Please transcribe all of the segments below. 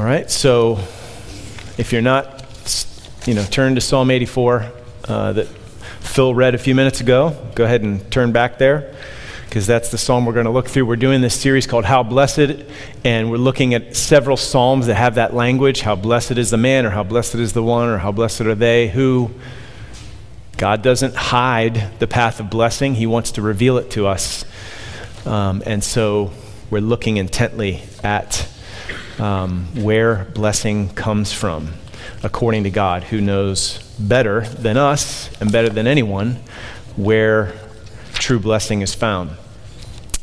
All right, so if you're not, you know, turn to Psalm 84 uh, that Phil read a few minutes ago. Go ahead and turn back there because that's the psalm we're going to look through. We're doing this series called How Blessed, and we're looking at several psalms that have that language how blessed is the man, or how blessed is the one, or how blessed are they who. God doesn't hide the path of blessing, He wants to reveal it to us. Um, and so we're looking intently at um, where blessing comes from, according to God, who knows better than us and better than anyone where true blessing is found.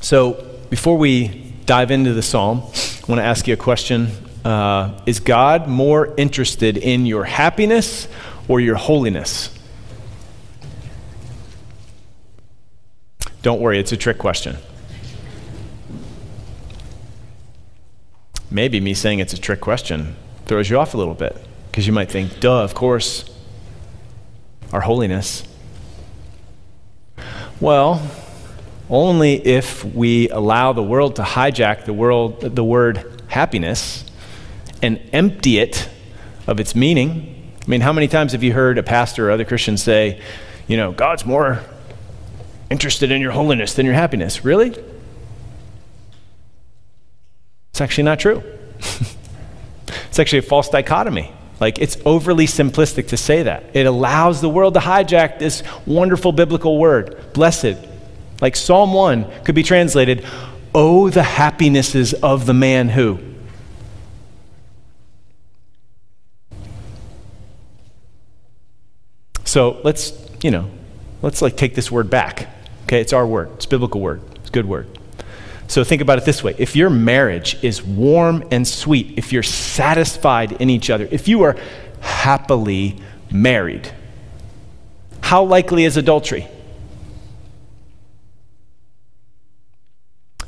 So, before we dive into the psalm, I want to ask you a question. Uh, is God more interested in your happiness or your holiness? Don't worry, it's a trick question. Maybe me saying it's a trick question throws you off a little bit because you might think, duh, of course, our holiness. Well, only if we allow the world to hijack the, world, the word happiness and empty it of its meaning. I mean, how many times have you heard a pastor or other Christians say, you know, God's more interested in your holiness than your happiness? Really? It's actually not true. it's actually a false dichotomy. Like, it's overly simplistic to say that. It allows the world to hijack this wonderful biblical word, blessed. Like, Psalm 1 could be translated, Oh, the happinesses of the man who. So let's, you know, let's like take this word back. Okay, it's our word, it's biblical word, it's good word. So think about it this way if your marriage is warm and sweet, if you're satisfied in each other, if you are happily married, how likely is adultery?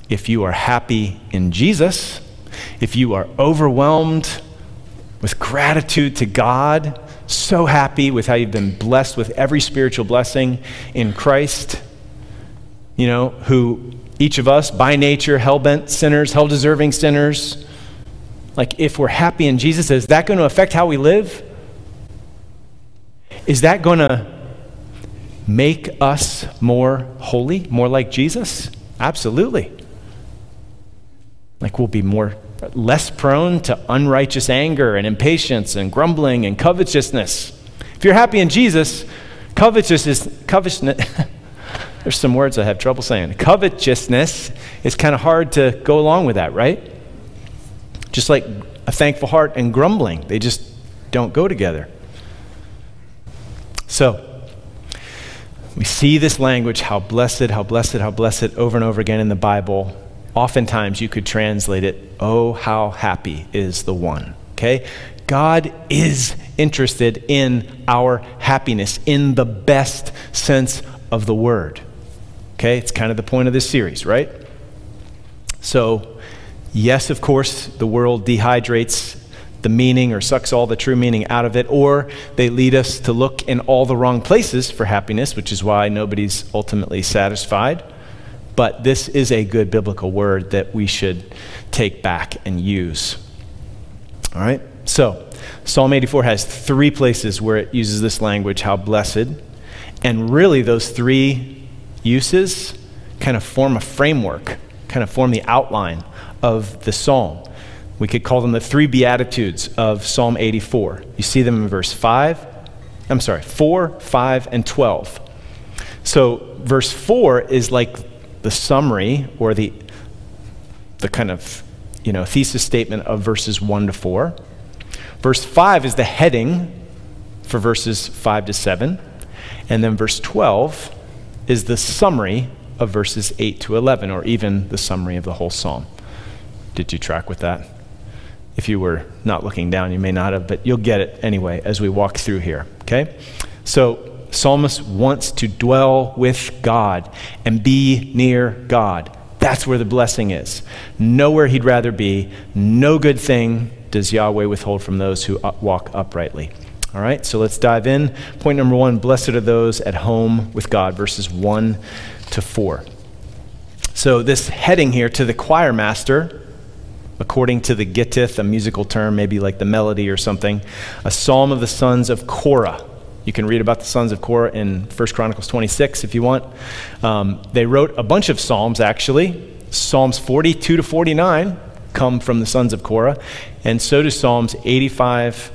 If you are happy in Jesus, if you are overwhelmed with gratitude to God, so happy with how you've been blessed with every spiritual blessing in Christ, you know, who each of us, by nature, hell bent sinners, hell deserving sinners. Like, if we're happy in Jesus, is that going to affect how we live? Is that going to make us more holy, more like Jesus? Absolutely. Like, we'll be more less prone to unrighteous anger and impatience and grumbling and covetousness. If you're happy in Jesus, covetousness, covetousness There's some words I have trouble saying. Covetousness is kind of hard to go along with that, right? Just like a thankful heart and grumbling, they just don't go together. So, we see this language, how blessed, how blessed, how blessed, over and over again in the Bible. Oftentimes you could translate it, oh, how happy is the one. Okay? God is interested in our happiness in the best sense of the word. Okay, it's kind of the point of this series, right? So, yes, of course, the world dehydrates the meaning or sucks all the true meaning out of it, or they lead us to look in all the wrong places for happiness, which is why nobody's ultimately satisfied. But this is a good biblical word that we should take back and use. All right? So, Psalm 84 has three places where it uses this language, how blessed. And really, those three uses kind of form a framework, kind of form the outline of the psalm. We could call them the three Beatitudes of Psalm 84. You see them in verse 5, I'm sorry, 4, 5, and 12. So, verse 4 is like the summary or the, the kind of you know, thesis statement of verses 1 to 4. Verse 5 is the heading for verses 5 to 7. And then verse 12 is the summary of verses 8 to 11, or even the summary of the whole psalm. Did you track with that? If you were not looking down, you may not have, but you'll get it anyway as we walk through here, okay? So, psalmist wants to dwell with God and be near God. That's where the blessing is. Nowhere he'd rather be. No good thing does Yahweh withhold from those who walk uprightly. All right, so let's dive in. Point number one Blessed are those at home with God, verses 1 to 4. So, this heading here to the choir master, according to the Gittith, a musical term, maybe like the melody or something, a psalm of the sons of Korah. You can read about the sons of Korah in 1 Chronicles 26 if you want. Um, they wrote a bunch of psalms, actually. Psalms 42 to 49 come from the sons of Korah, and so do Psalms 85,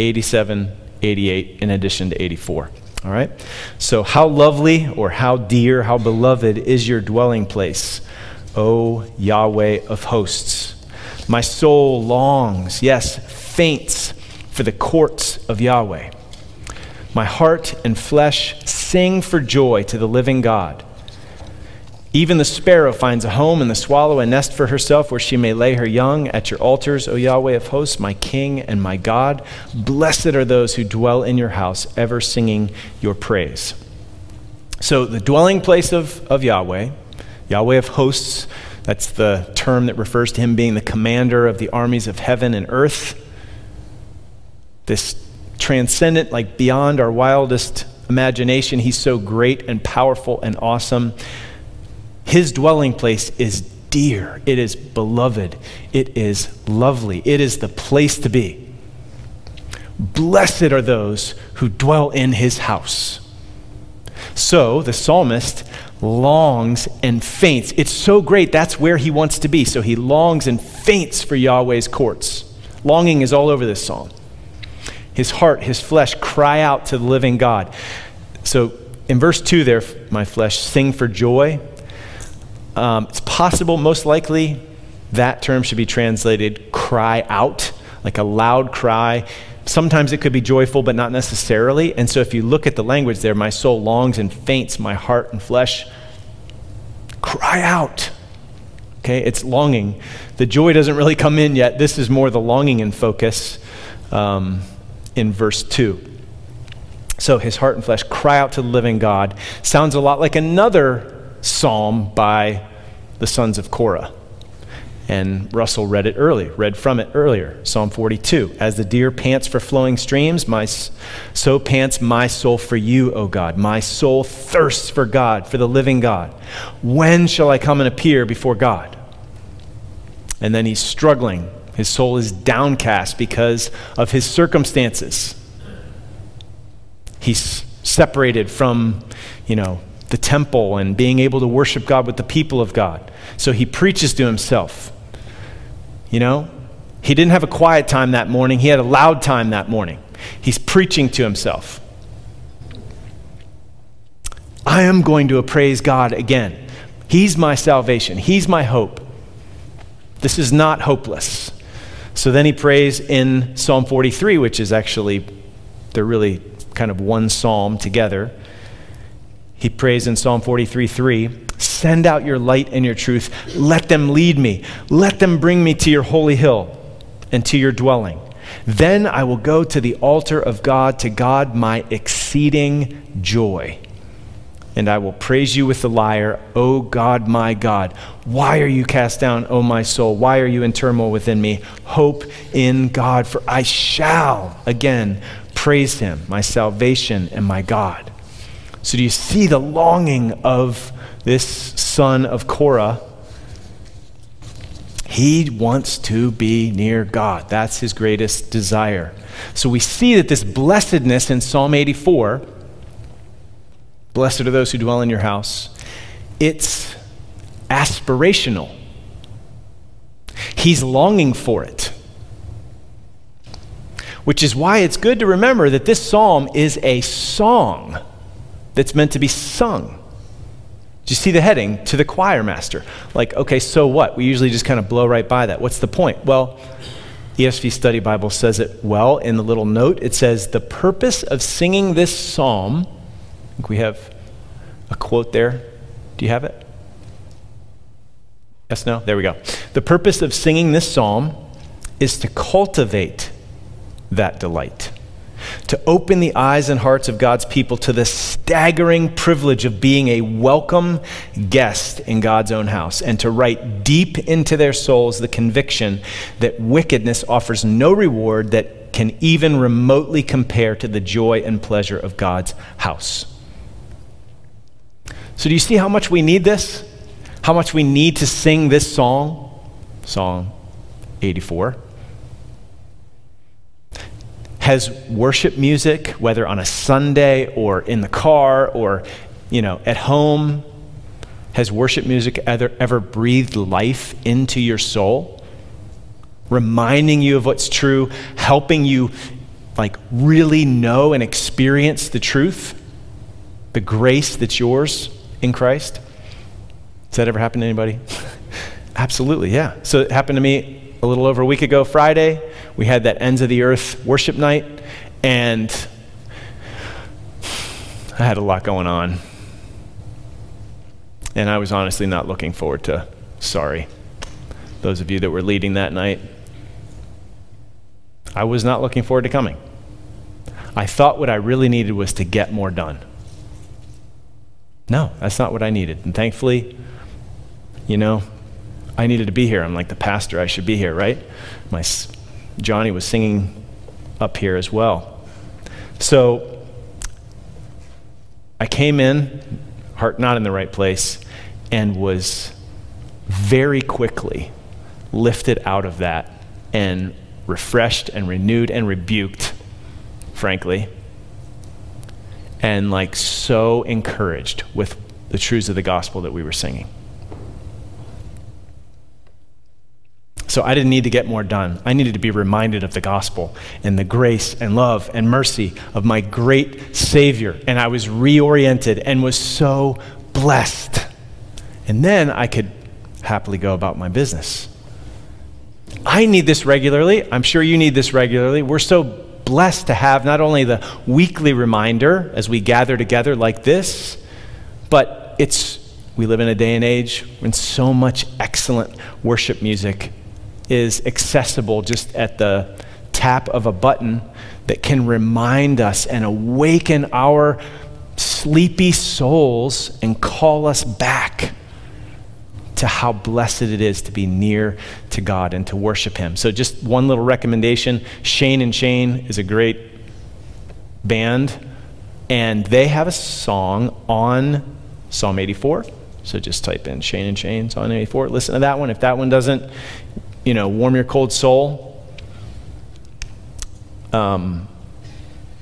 87, 88, in addition to 84. All right? So, how lovely or how dear, how beloved is your dwelling place, O Yahweh of hosts. My soul longs, yes, faints for the courts of Yahweh. My heart and flesh sing for joy to the living God. Even the sparrow finds a home, and the swallow a nest for herself where she may lay her young at your altars, O Yahweh of hosts, my King and my God. Blessed are those who dwell in your house, ever singing your praise. So, the dwelling place of, of Yahweh, Yahweh of hosts, that's the term that refers to him being the commander of the armies of heaven and earth. This transcendent, like beyond our wildest imagination. He's so great and powerful and awesome his dwelling place is dear, it is beloved, it is lovely, it is the place to be. Blessed are those who dwell in his house. So the psalmist longs and faints. It's so great, that's where he wants to be. So he longs and faints for Yahweh's courts. Longing is all over this psalm. His heart, his flesh cry out to the living God. So in verse 2 there, my flesh, sing for joy. Um, it's possible, most likely, that term should be translated cry out, like a loud cry. Sometimes it could be joyful, but not necessarily. And so if you look at the language there, my soul longs and faints, my heart and flesh. Cry out. Okay, it's longing. The joy doesn't really come in yet. This is more the longing in focus um, in verse 2. So his heart and flesh cry out to the living God. Sounds a lot like another psalm by the sons of Korah. And Russell read it early, read from it earlier, Psalm 42. As the deer pants for flowing streams, my, so pants my soul for you, O God. My soul thirsts for God, for the living God. When shall I come and appear before God? And then he's struggling. His soul is downcast because of his circumstances. He's separated from, you know, the temple and being able to worship God with the people of God. So he preaches to himself. You know, he didn't have a quiet time that morning, he had a loud time that morning. He's preaching to himself. I am going to appraise God again. He's my salvation, He's my hope. This is not hopeless. So then he prays in Psalm 43, which is actually, they're really kind of one psalm together. He prays in Psalm 43 3 Send out your light and your truth. Let them lead me. Let them bring me to your holy hill and to your dwelling. Then I will go to the altar of God, to God my exceeding joy. And I will praise you with the lyre, O God, my God. Why are you cast down, O my soul? Why are you in turmoil within me? Hope in God, for I shall again praise him, my salvation and my God. So, do you see the longing of this son of Korah? He wants to be near God. That's his greatest desire. So, we see that this blessedness in Psalm 84 blessed are those who dwell in your house it's aspirational. He's longing for it. Which is why it's good to remember that this psalm is a song that's meant to be sung. Do you see the heading? To the choir master. Like, okay, so what? We usually just kind of blow right by that. What's the point? Well, ESV Study Bible says it well in the little note. It says, The purpose of singing this psalm, I think we have a quote there. Do you have it? Yes, no? There we go. The purpose of singing this psalm is to cultivate that delight to open the eyes and hearts of God's people to the staggering privilege of being a welcome guest in God's own house, and to write deep into their souls the conviction that wickedness offers no reward that can even remotely compare to the joy and pleasure of God's house. So, do you see how much we need this? How much we need to sing this song? Song 84? Has worship music, whether on a Sunday or in the car or, you know, at home, has worship music ever, ever breathed life into your soul? Reminding you of what's true, helping you like really know and experience the truth, the grace that's yours in Christ? Has that ever happened to anybody? Absolutely, yeah. So it happened to me a little over a week ago, Friday. We had that Ends of the Earth worship night, and I had a lot going on. And I was honestly not looking forward to, sorry, those of you that were leading that night. I was not looking forward to coming. I thought what I really needed was to get more done. No, that's not what I needed. And thankfully, you know, I needed to be here. I'm like the pastor, I should be here, right? My Johnny was singing up here as well. So I came in, heart not in the right place, and was very quickly lifted out of that and refreshed and renewed and rebuked, frankly, and like so encouraged with the truths of the gospel that we were singing. So I didn't need to get more done. I needed to be reminded of the gospel and the grace and love and mercy of my great Savior. And I was reoriented and was so blessed. And then I could happily go about my business. I need this regularly. I'm sure you need this regularly. We're so blessed to have not only the weekly reminder as we gather together like this, but it's we live in a day and age when so much excellent worship music is accessible just at the tap of a button that can remind us and awaken our sleepy souls and call us back to how blessed it is to be near to God and to worship Him. So, just one little recommendation Shane and Shane is a great band, and they have a song on Psalm 84. So, just type in Shane and Shane, Psalm 84. Listen to that one. If that one doesn't you know, warm your cold soul, um,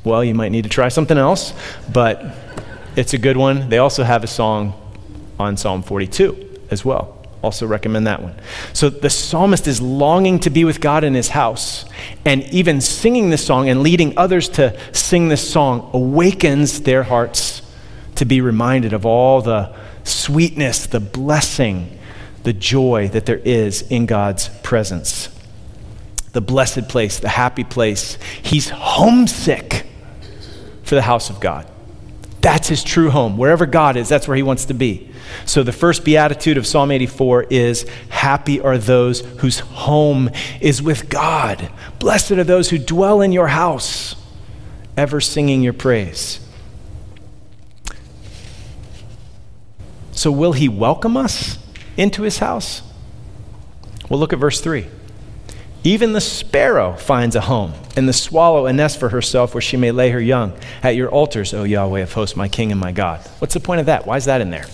well, you might need to try something else, but it's a good one. They also have a song on Psalm 42 as well. Also recommend that one. So the psalmist is longing to be with God in his house, and even singing this song and leading others to sing this song awakens their hearts to be reminded of all the sweetness, the blessing, the joy that there is in God's presence. The blessed place, the happy place. He's homesick for the house of God. That's his true home. Wherever God is, that's where he wants to be. So the first beatitude of Psalm 84 is Happy are those whose home is with God. Blessed are those who dwell in your house, ever singing your praise. So, will he welcome us? Into his house? Well, look at verse 3. Even the sparrow finds a home, and the swallow a nest for herself where she may lay her young. At your altars, O Yahweh of hosts, my King and my God. What's the point of that? Why is that in there?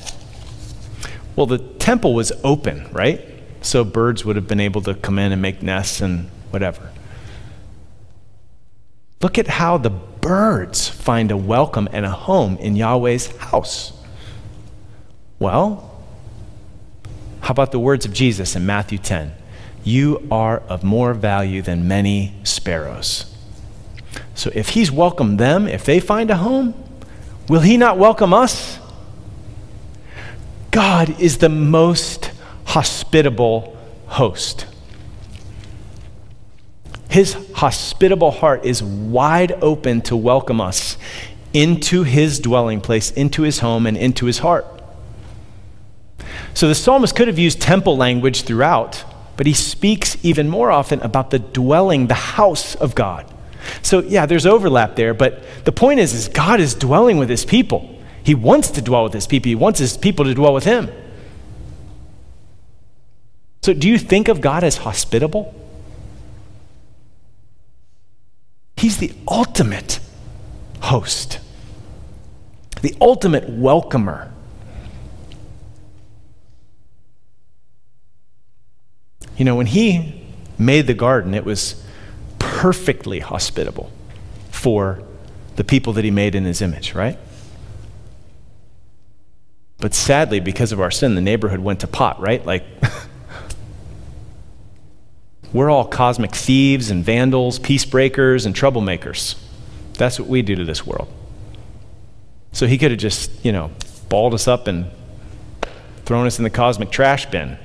Well, the temple was open, right? So birds would have been able to come in and make nests and whatever. Look at how the birds find a welcome and a home in Yahweh's house. Well, how about the words of Jesus in Matthew 10? You are of more value than many sparrows. So if he's welcomed them, if they find a home, will he not welcome us? God is the most hospitable host. His hospitable heart is wide open to welcome us into his dwelling place, into his home, and into his heart. So the psalmist could have used temple language throughout, but he speaks even more often about the dwelling, the house of God. So yeah, there's overlap there, but the point is, is God is dwelling with his people. He wants to dwell with his people. He wants his people to dwell with him. So do you think of God as hospitable? He's the ultimate host, the ultimate welcomer. You know, when he made the garden, it was perfectly hospitable for the people that he made in his image, right? But sadly, because of our sin, the neighborhood went to pot, right? Like, we're all cosmic thieves and vandals, peace breakers and troublemakers. That's what we do to this world. So he could have just, you know, balled us up and thrown us in the cosmic trash bin.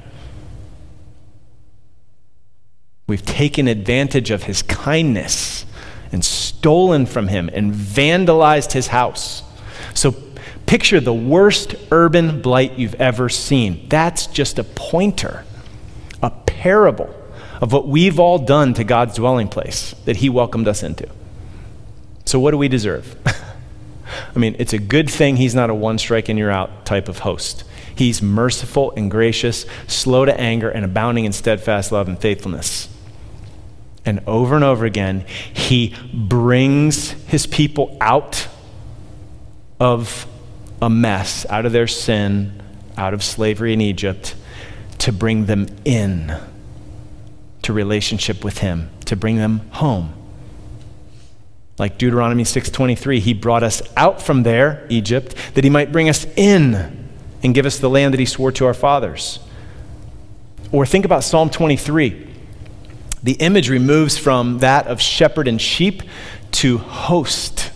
We've taken advantage of his kindness and stolen from him and vandalized his house. So picture the worst urban blight you've ever seen. That's just a pointer, a parable of what we've all done to God's dwelling place that he welcomed us into. So, what do we deserve? I mean, it's a good thing he's not a one strike and you're out type of host. He's merciful and gracious, slow to anger, and abounding in steadfast love and faithfulness. And over and over again, he brings his people out of a mess, out of their sin, out of slavery in Egypt, to bring them in to relationship with him, to bring them home. Like Deuteronomy 6:23, he brought us out from there, Egypt, that he might bring us in and give us the land that he swore to our fathers. Or think about Psalm 23. The imagery moves from that of shepherd and sheep to host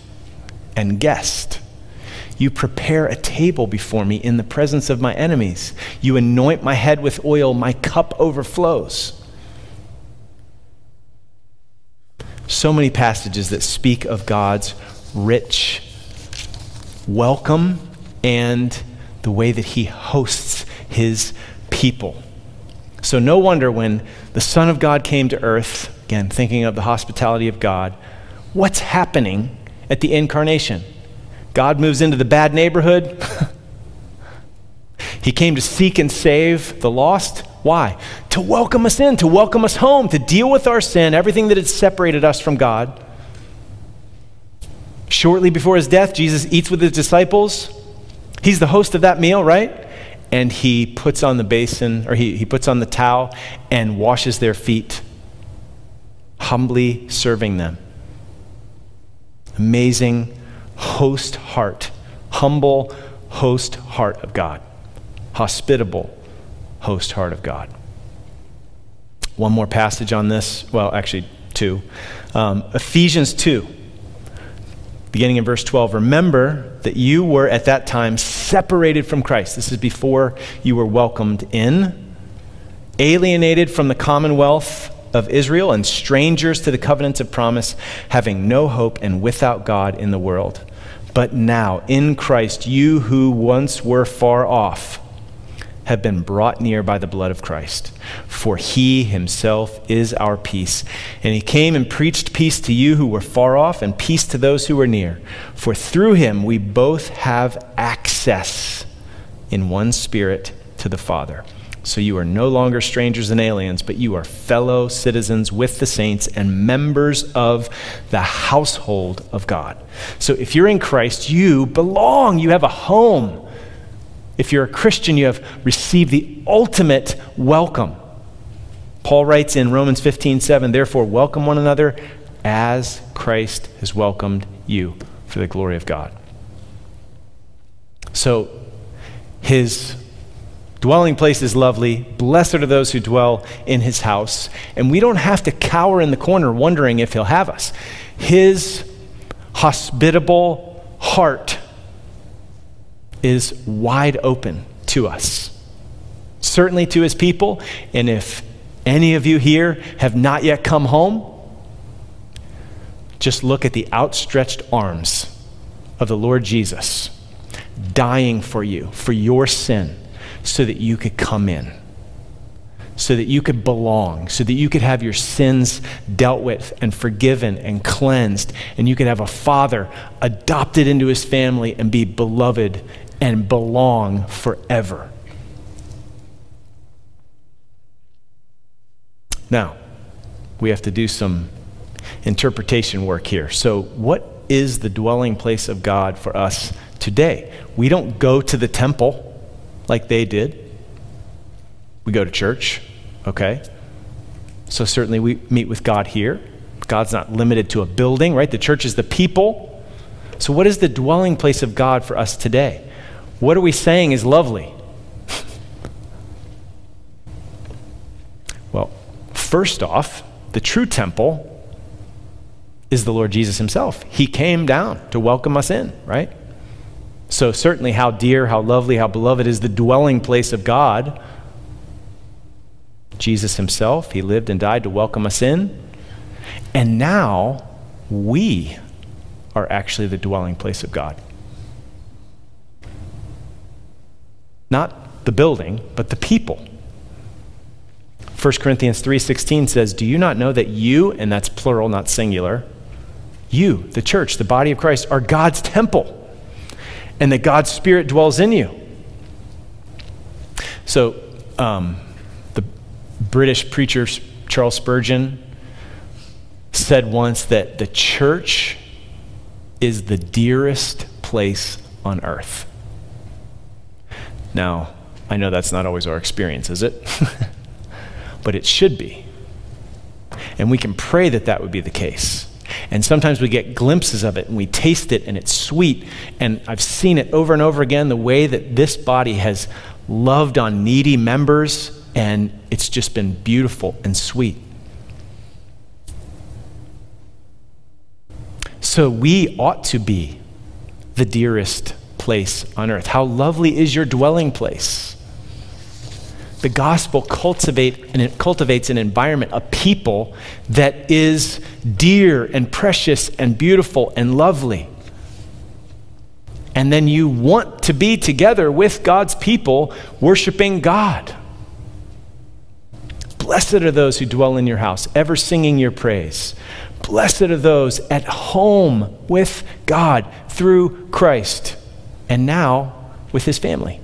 and guest. You prepare a table before me in the presence of my enemies. You anoint my head with oil, my cup overflows. So many passages that speak of God's rich welcome and the way that he hosts his people. So, no wonder when the Son of God came to earth, again, thinking of the hospitality of God, what's happening at the incarnation? God moves into the bad neighborhood. he came to seek and save the lost. Why? To welcome us in, to welcome us home, to deal with our sin, everything that had separated us from God. Shortly before his death, Jesus eats with his disciples. He's the host of that meal, right? And he puts on the basin, or he, he puts on the towel and washes their feet, humbly serving them. Amazing host heart, humble host heart of God, hospitable host heart of God. One more passage on this, well, actually, two. Um, Ephesians 2, beginning in verse 12. Remember that you were at that time separated from Christ. This is before you were welcomed in, alienated from the commonwealth of Israel and strangers to the covenants of promise, having no hope and without God in the world. But now, in Christ, you who once were far off have been brought near by the blood of Christ. For he himself is our peace. And he came and preached peace to you who were far off and peace to those who were near. For through him we both have access in one spirit to the Father. So you are no longer strangers and aliens, but you are fellow citizens with the saints and members of the household of God. So if you're in Christ, you belong. You have a home. If you're a Christian, you have received the ultimate welcome. Paul writes in Romans 15 7, therefore, welcome one another as Christ has welcomed you for the glory of God. So, his dwelling place is lovely. Blessed are those who dwell in his house. And we don't have to cower in the corner wondering if he'll have us. His hospitable heart is wide open to us, certainly to his people. And if any of you here have not yet come home, just look at the outstretched arms of the Lord Jesus, dying for you, for your sin, so that you could come in so that you could belong, so that you could have your sins dealt with and forgiven and cleansed, and you could have a father adopted into his family and be beloved and belong forever. Now, we have to do some interpretation work here. So, what is the dwelling place of God for us today? We don't go to the temple like they did. We go to church, okay? So certainly we meet with God here. God's not limited to a building, right? The church is the people. So, what is the dwelling place of God for us today? What are we saying is lovely? well, first off, the true temple is the Lord Jesus himself. He came down to welcome us in, right? So, certainly, how dear, how lovely, how beloved is the dwelling place of God. Jesus himself, he lived and died to welcome us in. And now we are actually the dwelling place of God. Not the building, but the people. 1 Corinthians 3:16 says, "Do you not know that you, and that's plural, not singular, you, the church, the body of Christ, are God's temple, and that God's Spirit dwells in you?" So, um, the British preacher Charles Spurgeon said once that the church is the dearest place on earth. Now, I know that's not always our experience, is it? but it should be. And we can pray that that would be the case. And sometimes we get glimpses of it and we taste it and it's sweet. And I've seen it over and over again the way that this body has loved on needy members, and it's just been beautiful and sweet. So we ought to be the dearest place on earth. How lovely is your dwelling place? The gospel cultivate, and it cultivates an environment, a people that is dear and precious and beautiful and lovely. And then you want to be together with God's people, worshiping God. Blessed are those who dwell in your house, ever singing your praise. Blessed are those at home with God through Christ, and now with his family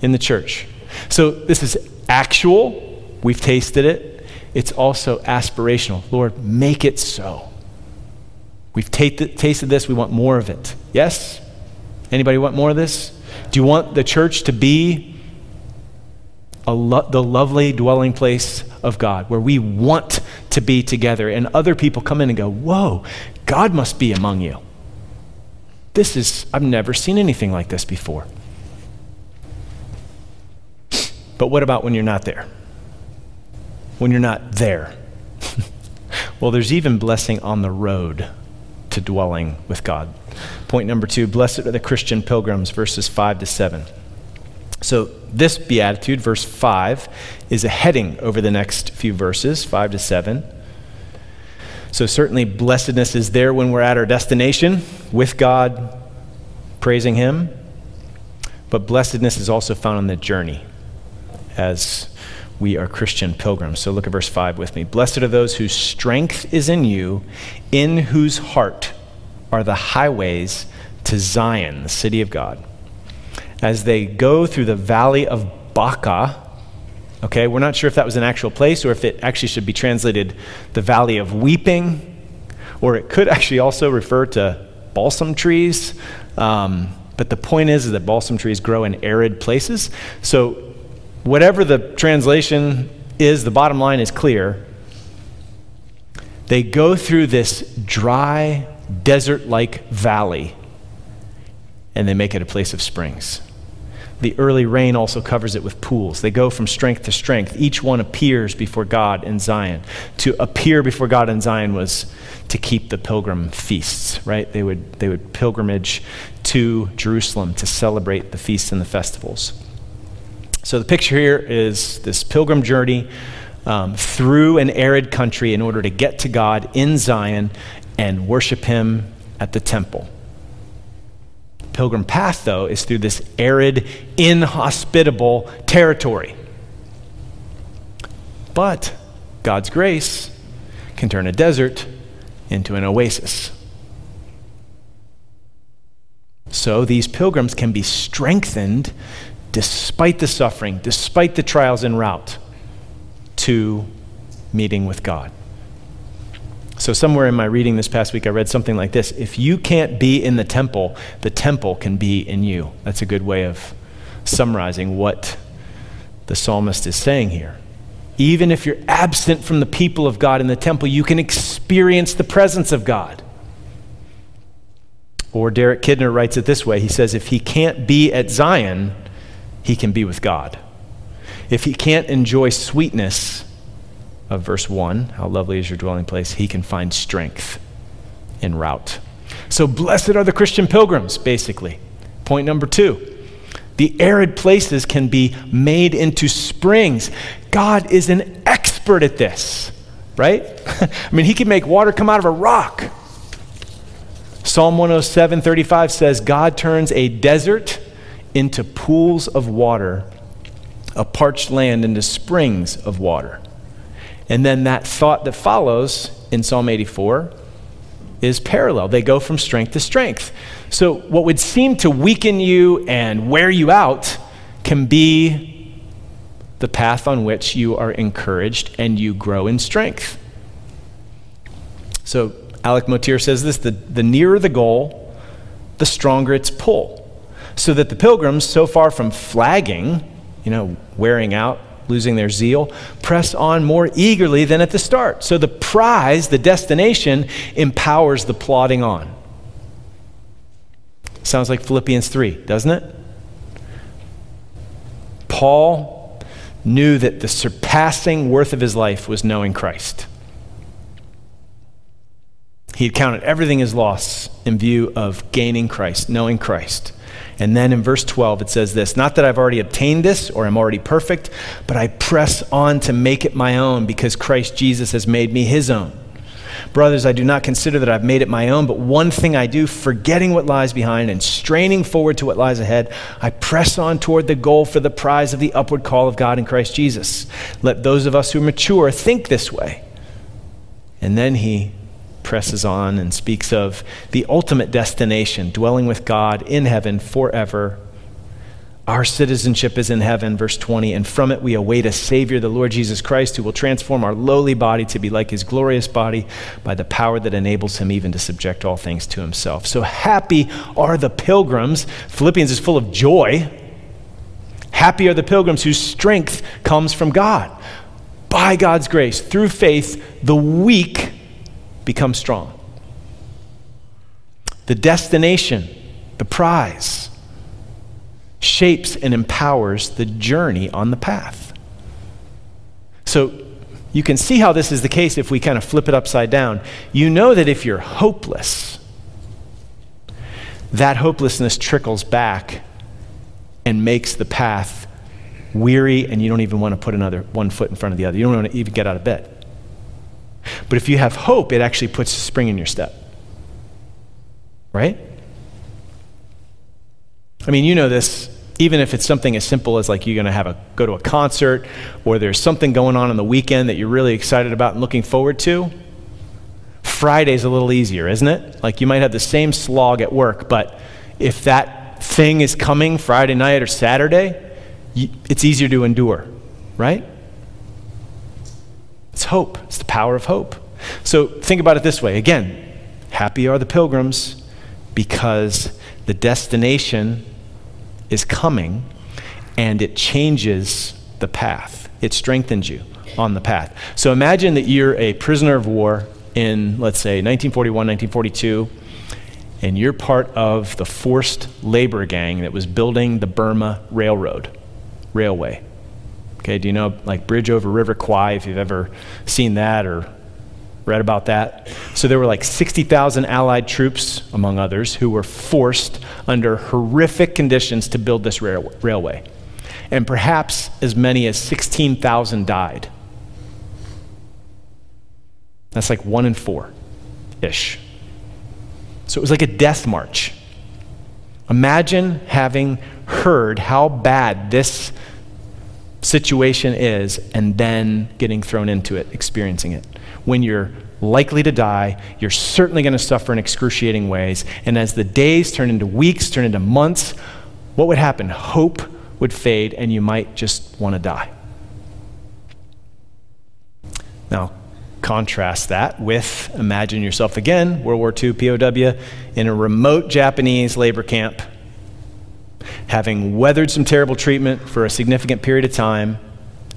in the church. So this is actual, we've tasted it. It's also aspirational. Lord, make it so. We've tasted this, we want more of it. Yes? Anybody want more of this? Do you want the church to be lo- the lovely dwelling place of God, where we want to be together. And other people come in and go, Whoa, God must be among you. This is, I've never seen anything like this before. But what about when you're not there? When you're not there? well, there's even blessing on the road to dwelling with God. Point number two Blessed are the Christian pilgrims, verses 5 to 7. So, this beatitude, verse 5, is a heading over the next few verses, 5 to 7. So, certainly, blessedness is there when we're at our destination with God, praising Him. But blessedness is also found on the journey as we are Christian pilgrims. So, look at verse 5 with me. Blessed are those whose strength is in you, in whose heart are the highways to Zion, the city of God as they go through the valley of Baca. Okay, we're not sure if that was an actual place or if it actually should be translated the valley of weeping, or it could actually also refer to balsam trees. Um, but the point is, is that balsam trees grow in arid places. So, whatever the translation is, the bottom line is clear. They go through this dry, desert like valley, and they make it a place of springs the early rain also covers it with pools. They go from strength to strength. Each one appears before God in Zion. To appear before God in Zion was to keep the pilgrim feasts, right? They would, they would pilgrimage to Jerusalem to celebrate the feasts and the festivals. So the picture here is this pilgrim journey um, through an arid country in order to get to God in Zion and worship Him at the temple pilgrim path, though, is through this arid, inhospitable territory. But God's grace can turn a desert into an oasis. So these pilgrims can be strengthened despite the suffering, despite the trials en route to meeting with God. So, somewhere in my reading this past week, I read something like this If you can't be in the temple, the temple can be in you. That's a good way of summarizing what the psalmist is saying here. even if you're absent from the people of God in the temple, you can experience the presence of God. Or Derek Kidner writes it this way he says, If he can't be at Zion, he can be with God. If he can't enjoy sweetness of verse 1, how lovely is your dwelling place, he can find strength en route. So, blessed are the Christian pilgrims, basically. Point number two the arid places can be made into springs. God is an expert at this, right? I mean, he can make water come out of a rock. Psalm 107 35 says, God turns a desert into pools of water, a parched land into springs of water. And then that thought that follows in Psalm 84 is parallel. They go from strength to strength. So, what would seem to weaken you and wear you out can be the path on which you are encouraged and you grow in strength. So, Alec Motyer says this the, the nearer the goal, the stronger its pull. So that the pilgrims, so far from flagging, you know, wearing out, losing their zeal, press on more eagerly than at the start. So the prize, the destination, empowers the plodding on. Sounds like Philippians 3, doesn't it? Paul knew that the surpassing worth of his life was knowing Christ. He had counted everything as loss in view of gaining Christ, knowing Christ. And then in verse 12, it says this Not that I've already obtained this or am already perfect, but I press on to make it my own because Christ Jesus has made me his own. Brothers, I do not consider that I've made it my own, but one thing I do, forgetting what lies behind and straining forward to what lies ahead, I press on toward the goal for the prize of the upward call of God in Christ Jesus. Let those of us who mature think this way. And then he presses on and speaks of the ultimate destination, dwelling with God in heaven forever. Our citizenship is in heaven, verse 20, and from it we await a Savior, the Lord Jesus Christ, who will transform our lowly body to be like his glorious body by the power that enables him even to subject all things to himself. So happy are the pilgrims. Philippians is full of joy. Happy are the pilgrims whose strength comes from God. By God's grace, through faith, the weak become strong. The destination, the prize, shapes and empowers the journey on the path. So you can see how this is the case if we kind of flip it upside down. You know that if you're hopeless, that hopelessness trickles back and makes the path weary, and you don't even want to put another one foot in front of the other. You don't want to even get out of bed. But if you have hope, it actually puts a spring in your step. Right? I mean, you know this, even if it's something as simple as like you're going to have a go to a concert or there's something going on on the weekend that you're really excited about and looking forward to. Friday's a little easier, isn't it? Like you might have the same slog at work, but if that thing is coming Friday night or Saturday, it's easier to endure, right? Hope, it's the power of hope. So think about it this way again, happy are the pilgrims because the destination is coming and it changes the path, it strengthens you on the path. So imagine that you're a prisoner of war in, let's say, 1941, 1942, and you're part of the forced labor gang that was building the Burma Railroad, Railway. Okay, do you know like Bridge over River Kwai, if you've ever seen that or read about that? So there were like 60,000 Allied troops, among others, who were forced under horrific conditions to build this rail- railway. And perhaps as many as 16,000 died. That's like one in four ish. So it was like a death march. Imagine having heard how bad this situation is and then getting thrown into it, experiencing it. When you're likely to die, you're certainly going to suffer in excruciating ways. And as the days turn into weeks, turn into months, what would happen? Hope would fade and you might just want to die. Now, contrast that with imagine yourself again, World War II POW, in a remote Japanese labor camp having weathered some terrible treatment for a significant period of time.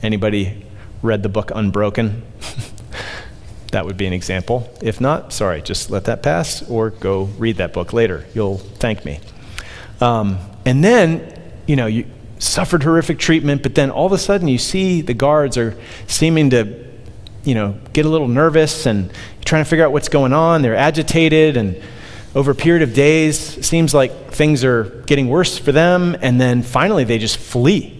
Anybody read the book Unbroken, that would be an example. If not, sorry, just let that pass or go read that book later. You'll thank me. Um, and then, you know, you suffered horrific treatment, but then all of a sudden you see the guards are seeming to, you know, get a little nervous and trying to figure out what's going on. They're agitated and over a period of days, seems like things are getting worse for them, and then finally they just flee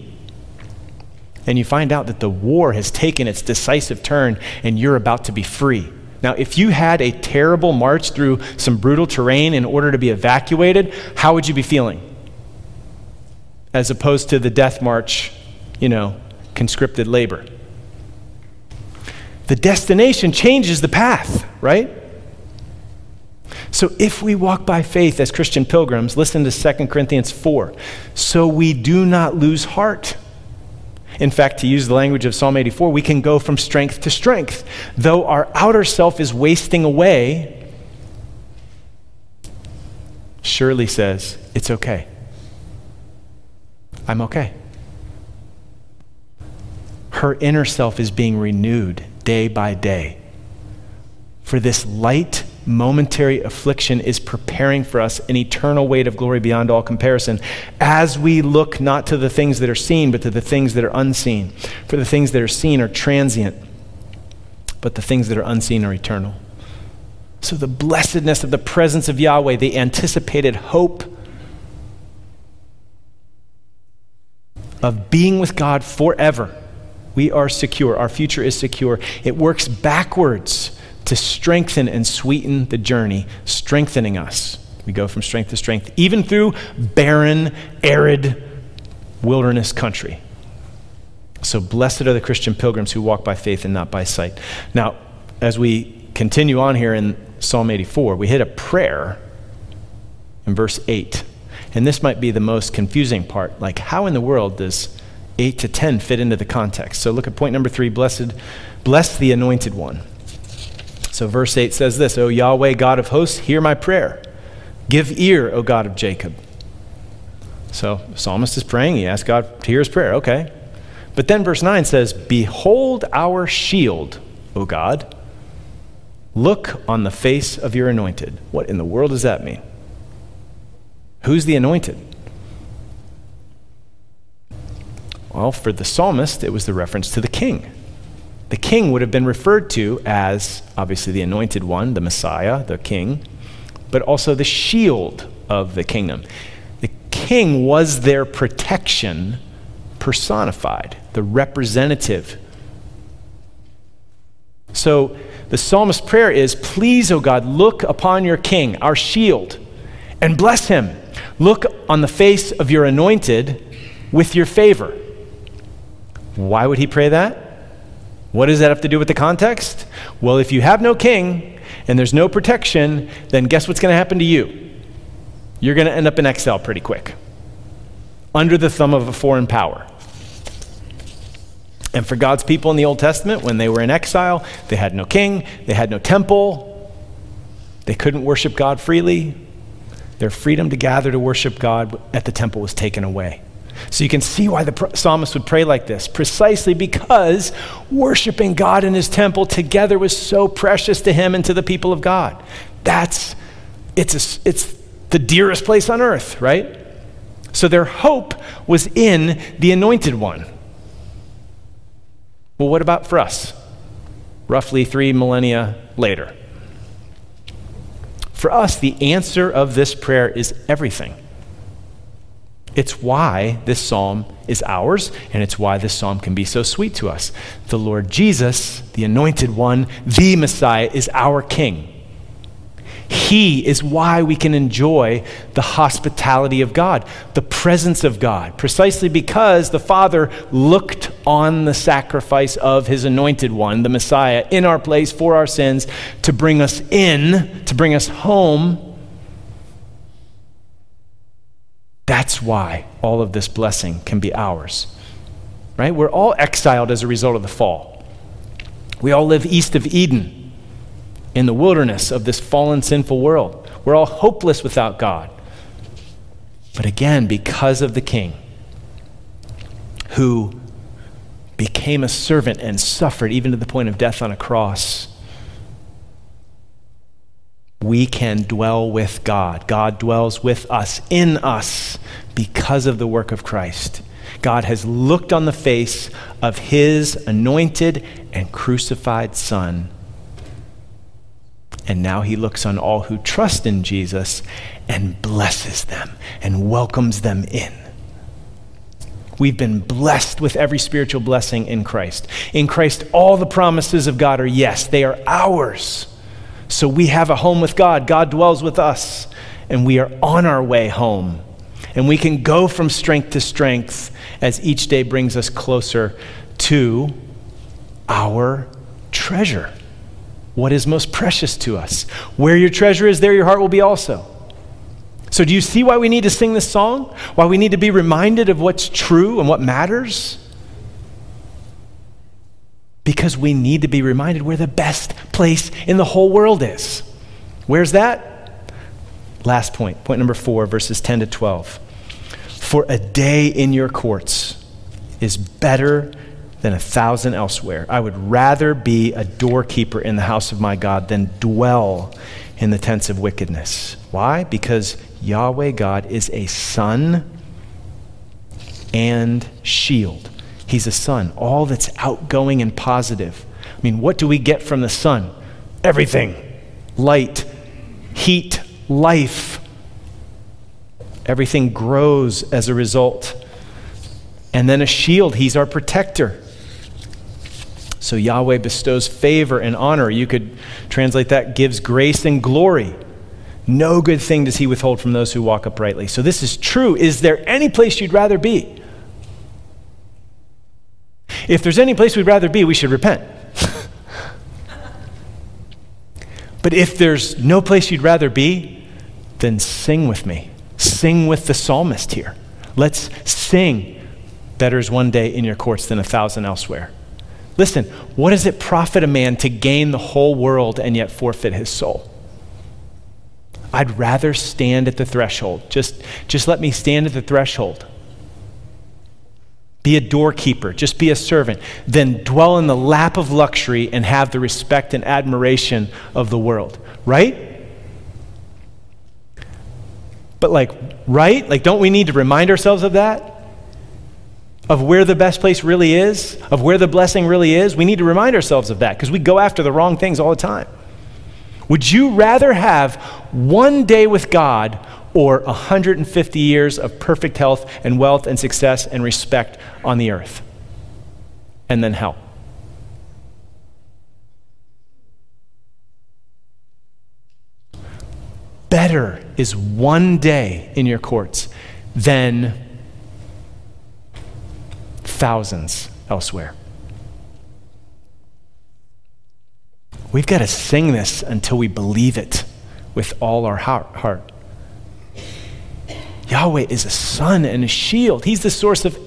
and you find out that the war has taken its decisive turn and you're about to be free. Now, if you had a terrible march through some brutal terrain in order to be evacuated, how would you be feeling? As opposed to the death march, you know, conscripted labor. The destination changes the path, right? So if we walk by faith as Christian pilgrims, listen to 2 Corinthians 4. So we do not lose heart. In fact, to use the language of Psalm 84, we can go from strength to strength. Though our outer self is wasting away, Shirley says, It's okay. I'm okay. Her inner self is being renewed day by day. For this light momentary affliction is preparing for us an eternal weight of glory beyond all comparison as we look not to the things that are seen, but to the things that are unseen. For the things that are seen are transient, but the things that are unseen are eternal. So, the blessedness of the presence of Yahweh, the anticipated hope of being with God forever, we are secure. Our future is secure. It works backwards to strengthen and sweeten the journey, strengthening us. We go from strength to strength, even through barren, arid wilderness country. So, blessed are the Christian pilgrims who walk by faith and not by sight. Now, as we continue on here in Psalm 84, we hit a prayer in verse 8. And this might be the most confusing part. Like, how in the world does 8 to 10 fit into the context? So, look at point number three blessed, bless the anointed one. So, verse 8 says this O Yahweh, God of hosts, hear my prayer. Give ear, O God of Jacob. So, the psalmist is praying. He asks God to hear his prayer. Okay. But then verse 9 says, Behold our shield, O God. Look on the face of your anointed. What in the world does that mean? Who's the anointed? Well, for the psalmist, it was the reference to the king. The king would have been referred to as obviously the anointed one, the Messiah, the king, but also the shield of the kingdom. The king was their protection personified, the representative. So the psalmist's prayer is Please, O God, look upon your king, our shield, and bless him. Look on the face of your anointed with your favor. Why would he pray that? What does that have to do with the context? Well, if you have no king and there's no protection, then guess what's going to happen to you? You're going to end up in exile pretty quick, under the thumb of a foreign power. And for God's people in the Old Testament, when they were in exile, they had no king, they had no temple, they couldn't worship God freely. Their freedom to gather to worship God at the temple was taken away. So you can see why the psalmist would pray like this, precisely because worshiping God in his temple together was so precious to him and to the people of God. That's it's a, it's the dearest place on earth, right? So their hope was in the anointed one. Well, what about for us? Roughly 3 millennia later. For us, the answer of this prayer is everything. It's why this psalm is ours, and it's why this psalm can be so sweet to us. The Lord Jesus, the anointed one, the Messiah, is our King. He is why we can enjoy the hospitality of God, the presence of God, precisely because the Father looked on the sacrifice of His anointed one, the Messiah, in our place for our sins to bring us in, to bring us home That's why all of this blessing can be ours. Right? We're all exiled as a result of the fall. We all live east of Eden in the wilderness of this fallen, sinful world. We're all hopeless without God. But again, because of the King who became a servant and suffered even to the point of death on a cross, we can dwell with God. God dwells with us, in us, because of the work of Christ. God has looked on the face of his anointed and crucified Son. And now he looks on all who trust in Jesus and blesses them and welcomes them in. We've been blessed with every spiritual blessing in Christ. In Christ, all the promises of God are yes, they are ours. So we have a home with God. God dwells with us, and we are on our way home. And we can go from strength to strength as each day brings us closer to our treasure. What is most precious to us? Where your treasure is, there your heart will be also. So, do you see why we need to sing this song? Why we need to be reminded of what's true and what matters? Because we need to be reminded where the best place in the whole world is. Where's that? Last point, point number four, verses 10 to 12. For a day in your courts is better than a thousand elsewhere. I would rather be a doorkeeper in the house of my God than dwell in the tents of wickedness. Why? Because Yahweh God is a sun and shield. He's a sun, all that's outgoing and positive. I mean, what do we get from the sun? Everything light, heat, life. Everything grows as a result. And then a shield, he's our protector. So Yahweh bestows favor and honor. You could translate that gives grace and glory. No good thing does he withhold from those who walk uprightly. So this is true. Is there any place you'd rather be? If there's any place we'd rather be, we should repent. but if there's no place you'd rather be, then sing with me. Sing with the psalmist here. Let's sing. Better is one day in your courts than a thousand elsewhere. Listen, what does it profit a man to gain the whole world and yet forfeit his soul? I'd rather stand at the threshold. Just, just let me stand at the threshold. Be a doorkeeper, just be a servant, then dwell in the lap of luxury and have the respect and admiration of the world. Right? But, like, right? Like, don't we need to remind ourselves of that? Of where the best place really is? Of where the blessing really is? We need to remind ourselves of that because we go after the wrong things all the time. Would you rather have one day with God or 150 years of perfect health and wealth and success and respect on the earth? And then hell. Better is one day in your courts than thousands elsewhere. We've got to sing this until we believe it with all our heart. Yahweh is a sun and a shield. He's the source of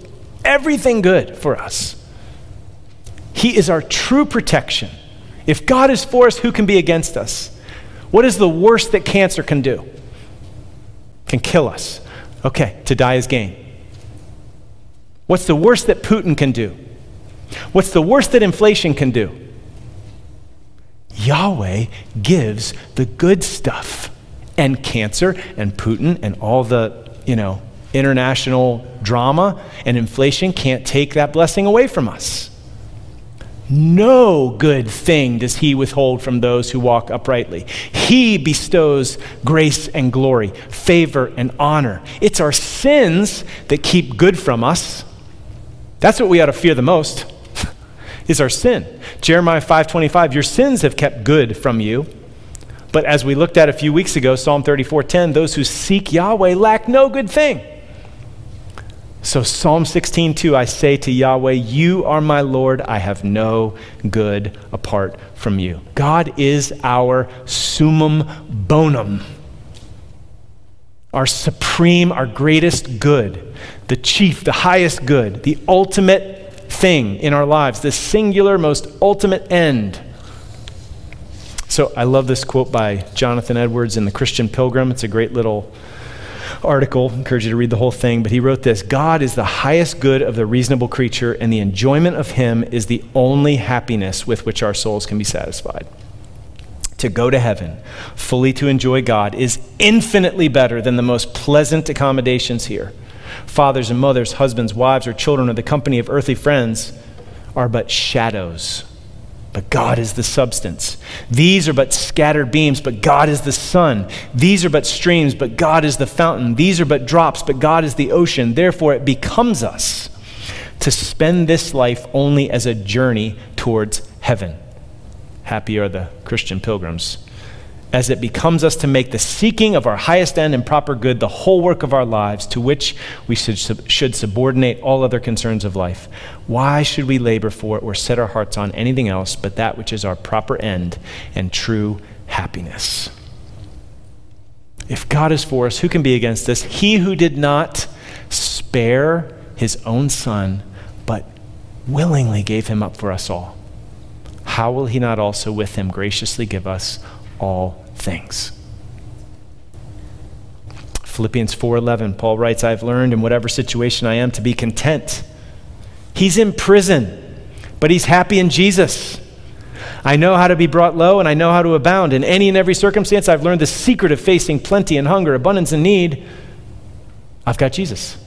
everything good for us. He is our true protection. If God is for us, who can be against us? What is the worst that cancer can do? Can kill us. Okay, to die is gain. What's the worst that Putin can do? What's the worst that inflation can do? Yahweh gives the good stuff. And cancer and Putin and all the, you know, international drama and inflation can't take that blessing away from us. No good thing does he withhold from those who walk uprightly. He bestows grace and glory, favor and honor. It's our sins that keep good from us. That's what we ought to fear the most is our sin. Jeremiah 5:25, your sins have kept good from you. But as we looked at a few weeks ago, Psalm 34:10, those who seek Yahweh lack no good thing. So Psalm 16:2, I say to Yahweh, you are my Lord, I have no good apart from you. God is our summum bonum. Our supreme, our greatest good, the chief, the highest good, the ultimate thing in our lives, the singular, most ultimate end. So I love this quote by Jonathan Edwards in The Christian Pilgrim. It's a great little article. I encourage you to read the whole thing, but he wrote this God is the highest good of the reasonable creature, and the enjoyment of him is the only happiness with which our souls can be satisfied. To go to heaven, fully to enjoy God, is infinitely better than the most pleasant accommodations here. Fathers and mothers, husbands, wives, or children, or the company of earthly friends are but shadows but God is the substance. These are but scattered beams, but God is the sun. These are but streams, but God is the fountain. These are but drops, but God is the ocean. Therefore, it becomes us to spend this life only as a journey towards heaven. Happy are the Christian pilgrims as it becomes us to make the seeking of our highest end and proper good the whole work of our lives, to which we should, should subordinate all other concerns of life. Why should we labor for it or set our hearts on anything else but that which is our proper end and true happiness? If God is for us, who can be against us? He who did not spare his own son, but willingly gave him up for us all. How will he not also with him graciously give us all things. Philippians 4:11 Paul writes I've learned in whatever situation I am to be content. He's in prison, but he's happy in Jesus. I know how to be brought low and I know how to abound. In any and every circumstance, I've learned the secret of facing plenty and hunger, abundance and need. I've got Jesus.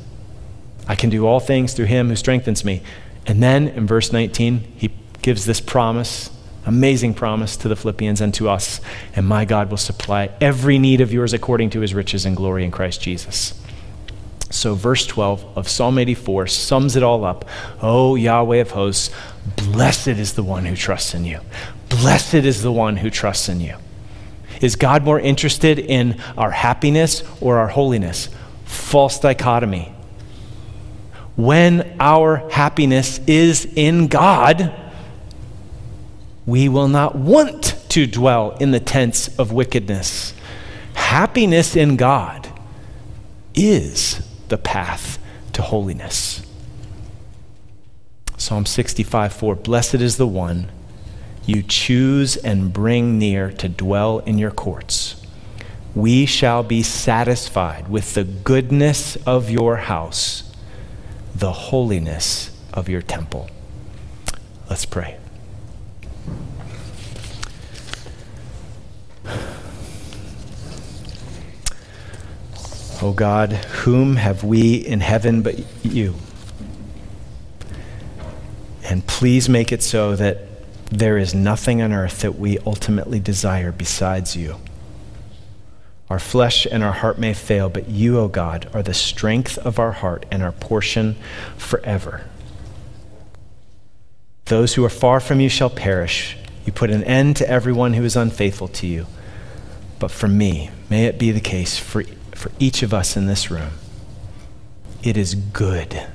I can do all things through him who strengthens me. And then in verse 19, he gives this promise Amazing promise to the Philippians and to us. And my God will supply every need of yours according to his riches and glory in Christ Jesus. So, verse 12 of Psalm 84 sums it all up. Oh, Yahweh of hosts, blessed is the one who trusts in you. Blessed is the one who trusts in you. Is God more interested in our happiness or our holiness? False dichotomy. When our happiness is in God, we will not want to dwell in the tents of wickedness. Happiness in God is the path to holiness. Psalm 65 4 Blessed is the one you choose and bring near to dwell in your courts. We shall be satisfied with the goodness of your house, the holiness of your temple. Let's pray. O oh God, whom have we in heaven but you? And please make it so that there is nothing on earth that we ultimately desire besides you. Our flesh and our heart may fail, but you, O oh God, are the strength of our heart and our portion forever. Those who are far from you shall perish. You put an end to everyone who is unfaithful to you. But for me, may it be the case for for each of us in this room. It is good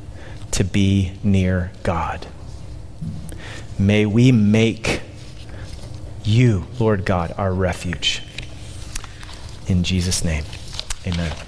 to be near God. May we make you, Lord God, our refuge. In Jesus' name, amen.